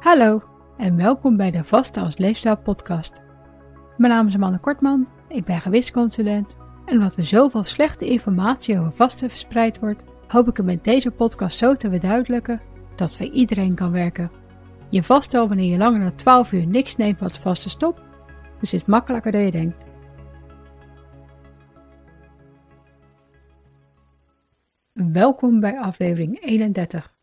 Hallo en welkom bij de Vaste als Leefstijl podcast. Mijn naam is Amanda Kortman, ik ben gewichtsconsulent en omdat er zoveel slechte informatie over vasten verspreid wordt, hoop ik het met deze podcast zo te verduidelijken dat voor iedereen kan werken. Je vaststel wanneer je langer dan 12 uur niks neemt wat vaste stopt, dus is makkelijker dan je denkt. Welkom bij aflevering 31.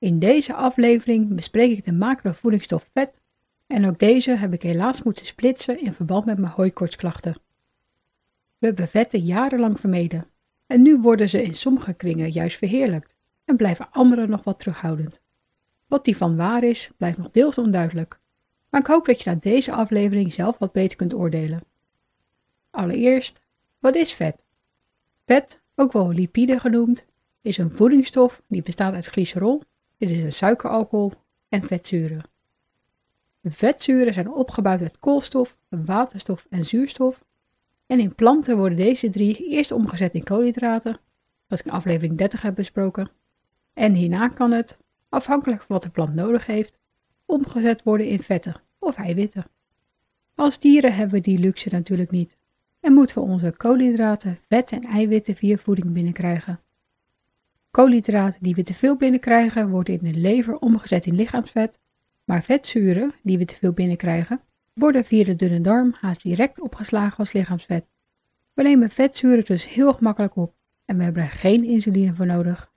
In deze aflevering bespreek ik de macrovoedingsstof vet en ook deze heb ik helaas moeten splitsen in verband met mijn hooikortsklachten. We hebben vetten jarenlang vermeden en nu worden ze in sommige kringen juist verheerlijkt en blijven anderen nog wat terughoudend. Wat die van waar is, blijft nog deels onduidelijk, maar ik hoop dat je na deze aflevering zelf wat beter kunt oordelen. Allereerst, wat is vet? Vet, ook wel lipide genoemd, is een voedingsstof die bestaat uit glycerol dit is een suikeralcohol en vetzuren. Vetzuren zijn opgebouwd uit koolstof, waterstof en zuurstof. En in planten worden deze drie eerst omgezet in koolhydraten, zoals ik in aflevering 30 heb besproken. En hierna kan het, afhankelijk van wat de plant nodig heeft, omgezet worden in vetten of eiwitten. Als dieren hebben we die luxe natuurlijk niet en moeten we onze koolhydraten, vetten en eiwitten via voeding binnenkrijgen. Koolhydraten die we te veel binnenkrijgen worden in de lever omgezet in lichaamsvet, maar vetzuren die we te veel binnenkrijgen worden via de dunne darm haast direct opgeslagen als lichaamsvet. We nemen vetzuren dus heel gemakkelijk op en we hebben er geen insuline voor nodig.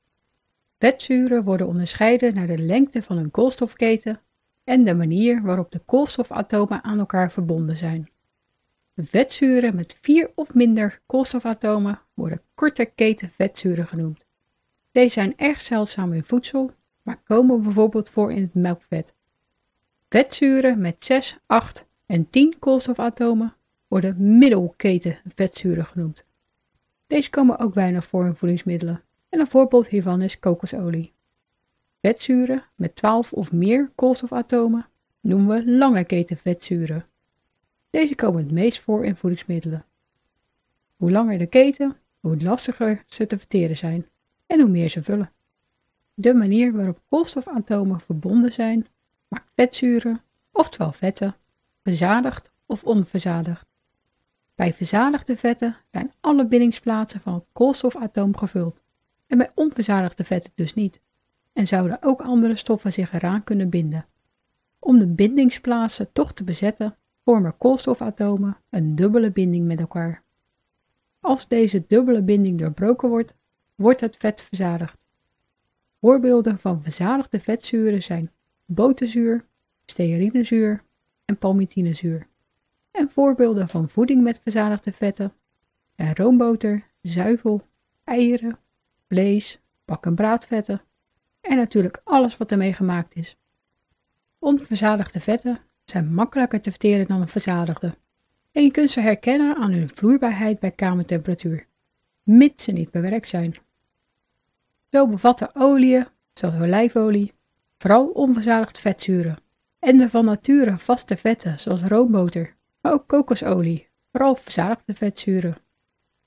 Vetzuren worden onderscheiden naar de lengte van hun koolstofketen en de manier waarop de koolstofatomen aan elkaar verbonden zijn. Vetzuren met vier of minder koolstofatomen worden korte keten vetzuren genoemd. Deze zijn erg zeldzaam in voedsel, maar komen bijvoorbeeld voor in het melkvet. Vetzuren met 6, 8 en 10 koolstofatomen worden middelketen vetzuren genoemd. Deze komen ook weinig voor in voedingsmiddelen en een voorbeeld hiervan is kokosolie. Vetzuren met 12 of meer koolstofatomen noemen we lange keten vetzuren. Deze komen het meest voor in voedingsmiddelen. Hoe langer de keten, hoe lastiger ze te verteren zijn en hoe meer ze vullen. De manier waarop koolstofatomen verbonden zijn, maakt vetzuren, oftewel vetten, verzadigd of onverzadigd. Bij verzadigde vetten zijn alle bindingsplaatsen van het koolstofatoom gevuld en bij onverzadigde vetten dus niet, en zouden ook andere stoffen zich eraan kunnen binden. Om de bindingsplaatsen toch te bezetten, vormen koolstofatomen een dubbele binding met elkaar. Als deze dubbele binding doorbroken wordt, wordt het vet verzadigd. Voorbeelden van verzadigde vetzuren zijn boterzuur, stearinezuur en palmitinezuur. En voorbeelden van voeding met verzadigde vetten zijn roomboter, zuivel, eieren, vlees, bak- en braadvetten en natuurlijk alles wat ermee gemaakt is. Onverzadigde vetten zijn makkelijker te verteren dan verzadigde. En je kunt ze herkennen aan hun vloeibaarheid bij kamertemperatuur, mits ze niet bewerkt zijn. Zo bevatten oliën, zoals olijfolie, vooral onverzadigd vetzuren. En de van nature vaste vetten, zoals roomboter, maar ook kokosolie, vooral verzadigde vetzuren.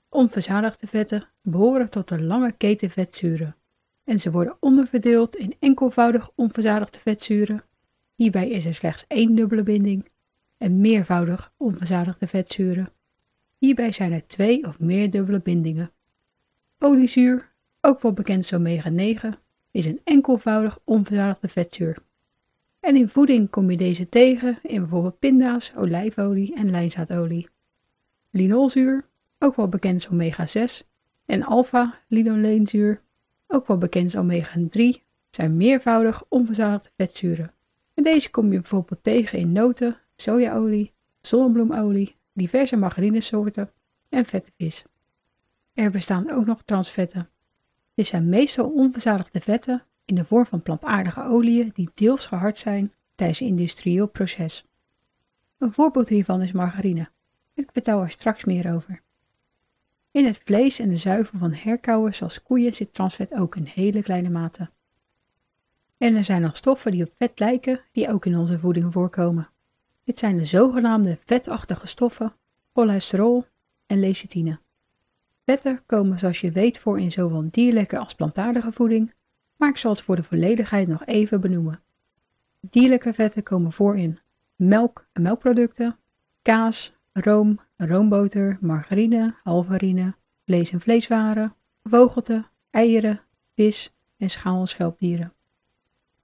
Onverzadigde vetten behoren tot de lange keten vetzuren en ze worden onderverdeeld in enkelvoudig onverzadigde vetzuren. Hierbij is er slechts één dubbele binding en meervoudig onverzadigde vetzuren. Hierbij zijn er twee of meer dubbele bindingen. Oliezuur ook wel bekend als omega-9, is een enkelvoudig onverzadigde vetzuur. En in voeding kom je deze tegen in bijvoorbeeld pinda's, olijfolie en lijnzaadolie. Linolzuur, ook wel bekend als omega-6, en alpha-linoleenzuur, ook wel bekend als omega-3, zijn meervoudig onverzadigde vetzuren. En deze kom je bijvoorbeeld tegen in noten, sojaolie, zonnebloemolie, diverse margarinesoorten en vette vis. Er bestaan ook nog transvetten. Dit zijn meestal onverzadigde vetten in de vorm van plantaardige oliën die deels gehard zijn tijdens een industrieel proces. Een voorbeeld hiervan is margarine. Ik vertel er straks meer over. In het vlees en de zuivel van herkauwen zoals koeien zit transvet ook in hele kleine mate. En er zijn nog stoffen die op vet lijken die ook in onze voeding voorkomen. Dit zijn de zogenaamde vetachtige stoffen, cholesterol en lecithine. Vetten komen zoals je weet voor in zowel dierlijke als plantaardige voeding, maar ik zal het voor de volledigheid nog even benoemen. Dierlijke vetten komen voor in melk en melkproducten, kaas, room, roomboter, margarine, halvarine, vlees en vleeswaren, vogelte, eieren, vis en schaal- en schelpdieren.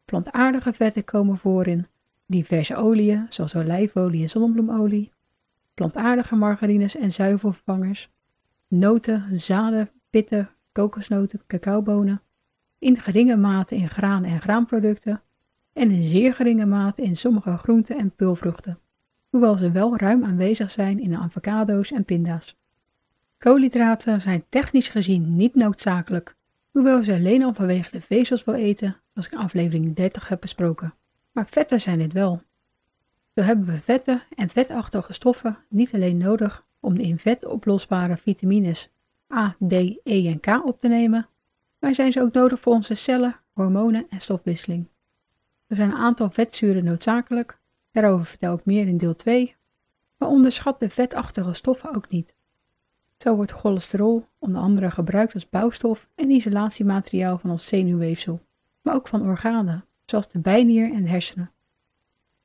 Plantaardige vetten komen voor in diverse oliën, zoals olijfolie en zonnebloemolie, plantaardige margarines en zuivelvervangers, noten, zaden, pitten, kokosnoten, cacaobonen, in geringe mate in graan en graanproducten en in zeer geringe mate in sommige groenten en pulvruchten, hoewel ze wel ruim aanwezig zijn in avocado's en pinda's. Koolhydraten zijn technisch gezien niet noodzakelijk, hoewel ze alleen al vanwege de vezels wil eten, als ik in aflevering 30 heb besproken. Maar vetten zijn dit wel. Zo hebben we vetten en vetachtige stoffen niet alleen nodig om de in vet oplosbare vitamines A, D, E en K op te nemen, maar zijn ze ook nodig voor onze cellen, hormonen en stofwisseling. Er zijn een aantal vetzuren noodzakelijk, daarover vertel ik meer in deel 2, maar onderschat de vetachtige stoffen ook niet. Zo wordt cholesterol onder andere gebruikt als bouwstof en isolatiemateriaal van ons zenuwweefsel, maar ook van organen, zoals de bijnier en de hersenen.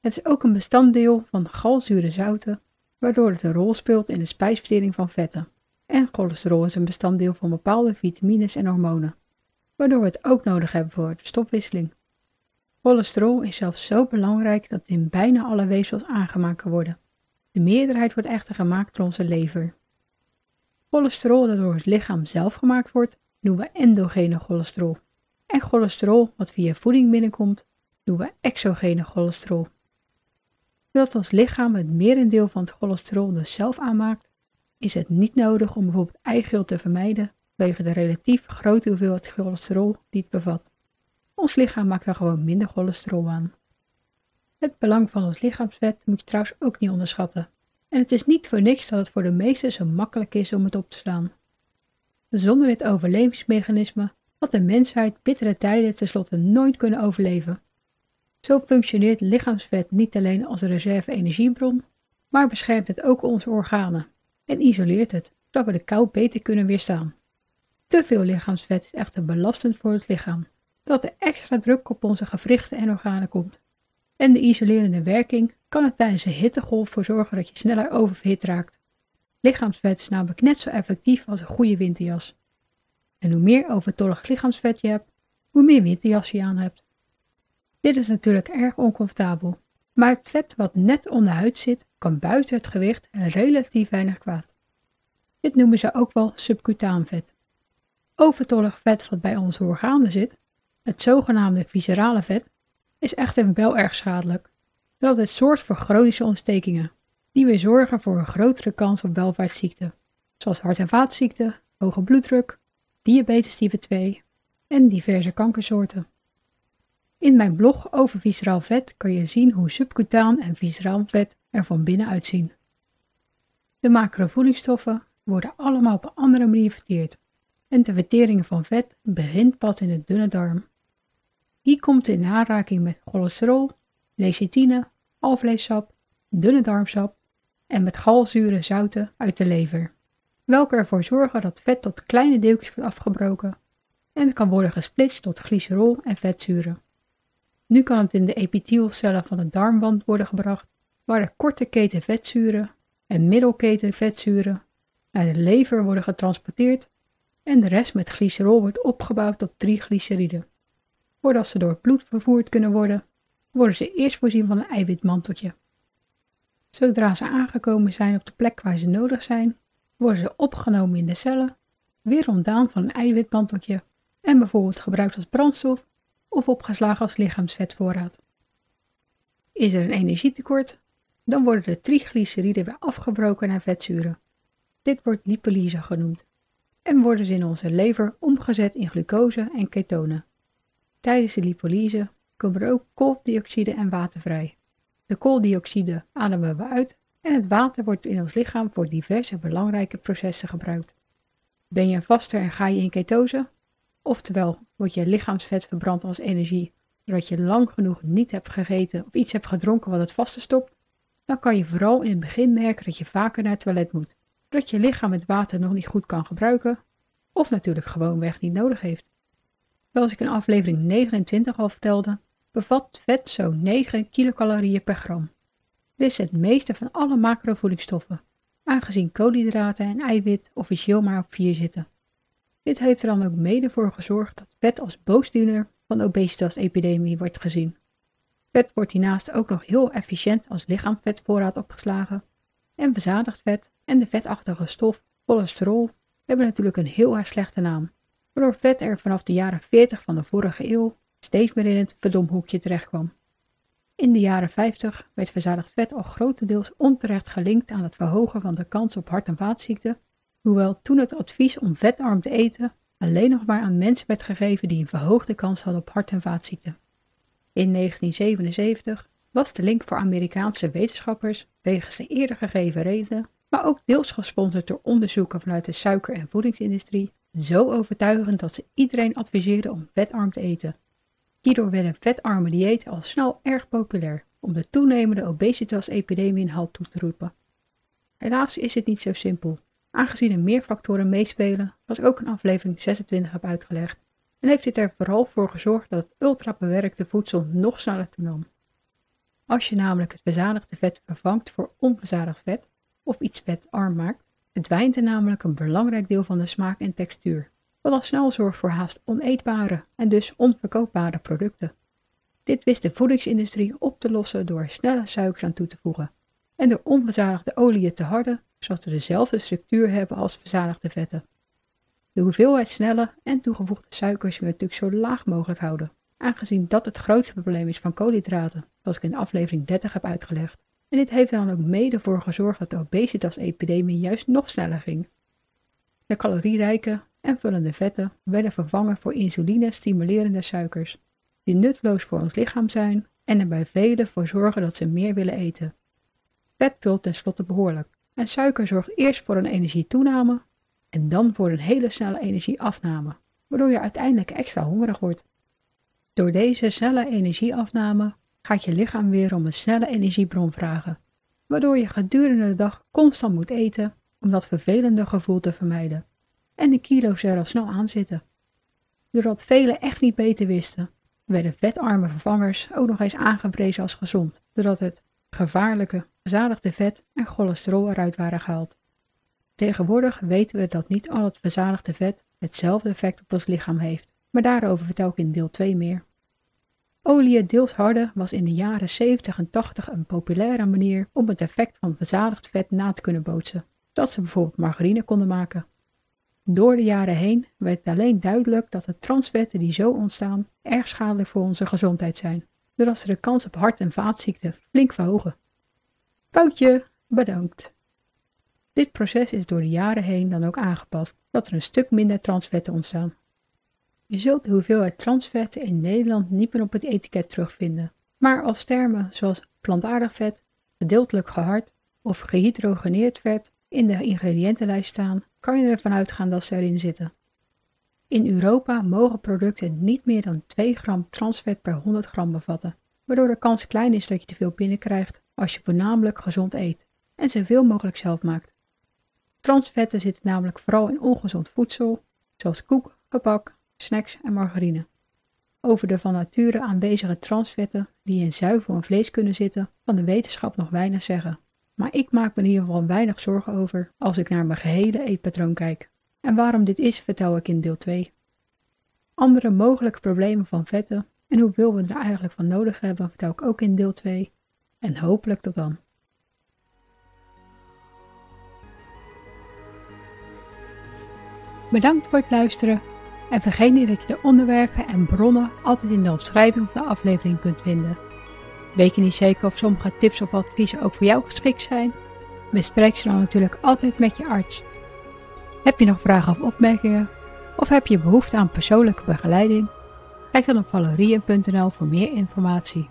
Het is ook een bestanddeel van galzure zouten, waardoor het een rol speelt in de spijsvertering van vetten. En cholesterol is een bestanddeel van bepaalde vitamines en hormonen, waardoor we het ook nodig hebben voor de stofwisseling. Cholesterol is zelfs zo belangrijk dat het in bijna alle weefsels aangemaakt worden. De meerderheid wordt echter gemaakt door onze lever. Cholesterol dat door het lichaam zelf gemaakt wordt, noemen we endogene cholesterol. En cholesterol wat via voeding binnenkomt, noemen we exogene cholesterol. Zodat ons lichaam het merendeel van het cholesterol dus zelf aanmaakt, is het niet nodig om bijvoorbeeld eigeel te vermijden vanwege de relatief grote hoeveelheid cholesterol die het bevat. Ons lichaam maakt daar gewoon minder cholesterol aan. Het belang van ons lichaamsvet moet je trouwens ook niet onderschatten. En het is niet voor niks dat het voor de meesten zo makkelijk is om het op te slaan. Zonder dit overlevingsmechanisme had de mensheid bittere tijden tenslotte nooit kunnen overleven. Zo functioneert lichaamsvet niet alleen als een reserve-energiebron, maar beschermt het ook onze organen en isoleert het, zodat we de kou beter kunnen weerstaan. Te veel lichaamsvet is echter belastend voor het lichaam, dat er extra druk op onze gewrichten en organen komt. En de isolerende werking kan er tijdens een hittegolf voor zorgen dat je sneller oververhit raakt. Lichaamsvet is namelijk net zo effectief als een goede winterjas. En hoe meer overtollig lichaamsvet je hebt, hoe meer winterjas je aan hebt. Dit is natuurlijk erg oncomfortabel, maar het vet wat net onder de huid zit, kan buiten het gewicht relatief weinig kwaad. Dit noemen ze ook wel subcutaan vet. Overtollig vet wat bij onze organen zit, het zogenaamde viscerale vet, is echter wel erg schadelijk, dat het zorgt voor chronische ontstekingen, die weer zorgen voor een grotere kans op welvaartsziekten, zoals hart- en vaatziekten, hoge bloeddruk, diabetes type 2 en diverse kankersoorten. In mijn blog over visceraal vet kan je zien hoe subcutaan en visceraal vet er van binnen uitzien. De macrovoedingsstoffen worden allemaal op een andere manier verteerd en de vertering van vet begint pas in de dunne darm. Hier komt in aanraking met cholesterol, lecithine, alvleessap, dunne darmsap en met galzure zouten uit de lever, welke ervoor zorgen dat vet tot kleine deeltjes wordt afgebroken en kan worden gesplitst tot glycerol en vetzuren. Nu kan het in de epithelcellen van de darmwand worden gebracht, waar de korte keten vetzuren en middelketen vetzuren naar de lever worden getransporteerd en de rest met glycerol wordt opgebouwd tot triglyceriden. Voordat ze door het bloed vervoerd kunnen worden, worden ze eerst voorzien van een eiwitmanteltje. Zodra ze aangekomen zijn op de plek waar ze nodig zijn, worden ze opgenomen in de cellen, weer ontdaan van een eiwitmanteltje en bijvoorbeeld gebruikt als brandstof of opgeslagen als lichaamsvetvoorraad. Is er een energietekort, dan worden de triglyceriden weer afgebroken naar vetzuren. Dit wordt lipolyse genoemd en worden ze in onze lever omgezet in glucose en ketonen. Tijdens de lipolyse komen er ook kooldioxide en water vrij. De kooldioxide ademen we uit en het water wordt in ons lichaam voor diverse belangrijke processen gebruikt. Ben je vaster en ga je in ketose? Oftewel, wordt je lichaamsvet verbrand als energie doordat je lang genoeg niet hebt gegeten of iets hebt gedronken wat het vaste stopt, dan kan je vooral in het begin merken dat je vaker naar het toilet moet, doordat je lichaam het water nog niet goed kan gebruiken of natuurlijk gewoonweg niet nodig heeft. Zoals ik in aflevering 29 al vertelde, bevat vet zo'n 9 kilocalorieën per gram. Dit is het meeste van alle macrovoedingsstoffen, aangezien koolhydraten en eiwit officieel maar op 4 zitten. Dit heeft er dan ook mede voor gezorgd dat vet als boosdoener van de obesitas-epidemie wordt gezien. Vet wordt hiernaast ook nog heel efficiënt als lichaamsvetvoorraad opgeslagen en verzadigd vet en de vetachtige stof cholesterol hebben natuurlijk een heel erg slechte naam, waardoor vet er vanaf de jaren 40 van de vorige eeuw steeds meer in het verdomhoekje terechtkwam. In de jaren 50 werd verzadigd vet al grotendeels onterecht gelinkt aan het verhogen van de kans op hart- en vaatziekten, hoewel toen het advies om vetarm te eten alleen nog maar aan mensen werd gegeven die een verhoogde kans hadden op hart- en vaatziekten. In 1977 was de link voor Amerikaanse wetenschappers wegens de eerder gegeven redenen, maar ook deels gesponsord door onderzoeken vanuit de suiker- en voedingsindustrie, zo overtuigend dat ze iedereen adviseerden om vetarm te eten. Hierdoor werden vetarme diëten al snel erg populair om de toenemende obesitas-epidemie in halt toe te roepen. Helaas is het niet zo simpel, aangezien er meer factoren meespelen, zoals ook in aflevering 26 heb uitgelegd, en heeft dit er vooral voor gezorgd dat het ultrabewerkte voedsel nog sneller toenam. Als je namelijk het verzadigde vet vervangt voor onverzadigd vet of iets vetarm maakt, verdwijnt er namelijk een belangrijk deel van de smaak en textuur, wat snel zorgt voor haast oneetbare en dus onverkoopbare producten. Dit wist de voedingsindustrie op te lossen door snelle suikers aan toe te voegen en door onverzadigde oliën te harden, zodat ze dezelfde structuur hebben als verzadigde vetten. De hoeveelheid snelle en toegevoegde suikers wil natuurlijk zo laag mogelijk houden, aangezien dat het grootste probleem is van koolhydraten, zoals ik in aflevering 30 heb uitgelegd. En dit heeft er dan ook mede voor gezorgd dat de obesitas-epidemie juist nog sneller ging. De calorierijke en vullende vetten werden vervangen voor insuline-stimulerende suikers, die nutteloos voor ons lichaam zijn en er bij velen voor zorgen dat ze meer willen eten. Vet vult tenslotte behoorlijk en suiker zorgt eerst voor een energietoename en dan voor een hele snelle energieafname, waardoor je uiteindelijk extra hongerig wordt. Door deze snelle energieafname gaat je lichaam weer om een snelle energiebron vragen, waardoor je gedurende de dag constant moet eten om dat vervelende gevoel te vermijden. En de kilo's er al snel aan zitten. Doordat velen echt niet beter wisten, werden vetarme vervangers ook nog eens aangeprezen als gezond, doordat het gevaarlijke, verzadigde vet en cholesterol eruit waren gehaald. Tegenwoordig weten we dat niet al het verzadigde vet hetzelfde effect op ons lichaam heeft, maar daarover vertel ik in deel 2 meer. Olie deels harde was in de jaren 70 en 80 een populaire manier om het effect van verzadigd vet na te kunnen bootsen, zodat ze bijvoorbeeld margarine konden maken. Door de jaren heen werd alleen duidelijk dat de transvetten die zo ontstaan erg schadelijk voor onze gezondheid zijn, doordat ze de kans op hart- en vaatziekten flink verhogen. Foutje, bedankt. Dit proces is door de jaren heen dan ook aangepast, dat er een stuk minder transvetten ontstaan. Je zult de hoeveelheid transvetten in Nederland niet meer op het etiket terugvinden, maar als termen zoals plantaardig vet, gedeeltelijk gehard of gehydrogeneerd vet in de ingrediëntenlijst staan, kan je ervan uitgaan dat ze erin zitten. In Europa mogen producten niet meer dan 2 gram transvet per 100 gram bevatten, waardoor de kans klein is dat je te veel binnenkrijgt als je voornamelijk gezond eet en zoveel mogelijk zelf maakt. Transvetten zitten namelijk vooral in ongezond voedsel, zoals koek, gebak, snacks en margarine. Over de van nature aanwezige transvetten die in zuivel en vlees kunnen zitten, kan de wetenschap nog weinig zeggen. Maar ik maak me in ieder geval weinig zorgen over als ik naar mijn gehele eetpatroon kijk. En waarom dit is, vertel ik in deel 2. Andere mogelijke problemen van vetten en hoeveel we er eigenlijk van nodig hebben, vertel ik ook in deel 2. En hopelijk tot dan. Bedankt voor het luisteren en vergeet niet dat je de onderwerpen en bronnen altijd in de omschrijving van de aflevering kunt vinden. Weet je niet zeker of sommige tips of adviezen ook voor jou geschikt zijn? Bespreek ze dan natuurlijk altijd met je arts. Heb je nog vragen of opmerkingen? Of heb je behoefte aan persoonlijke begeleiding? Kijk dan op valerien.nl voor meer informatie.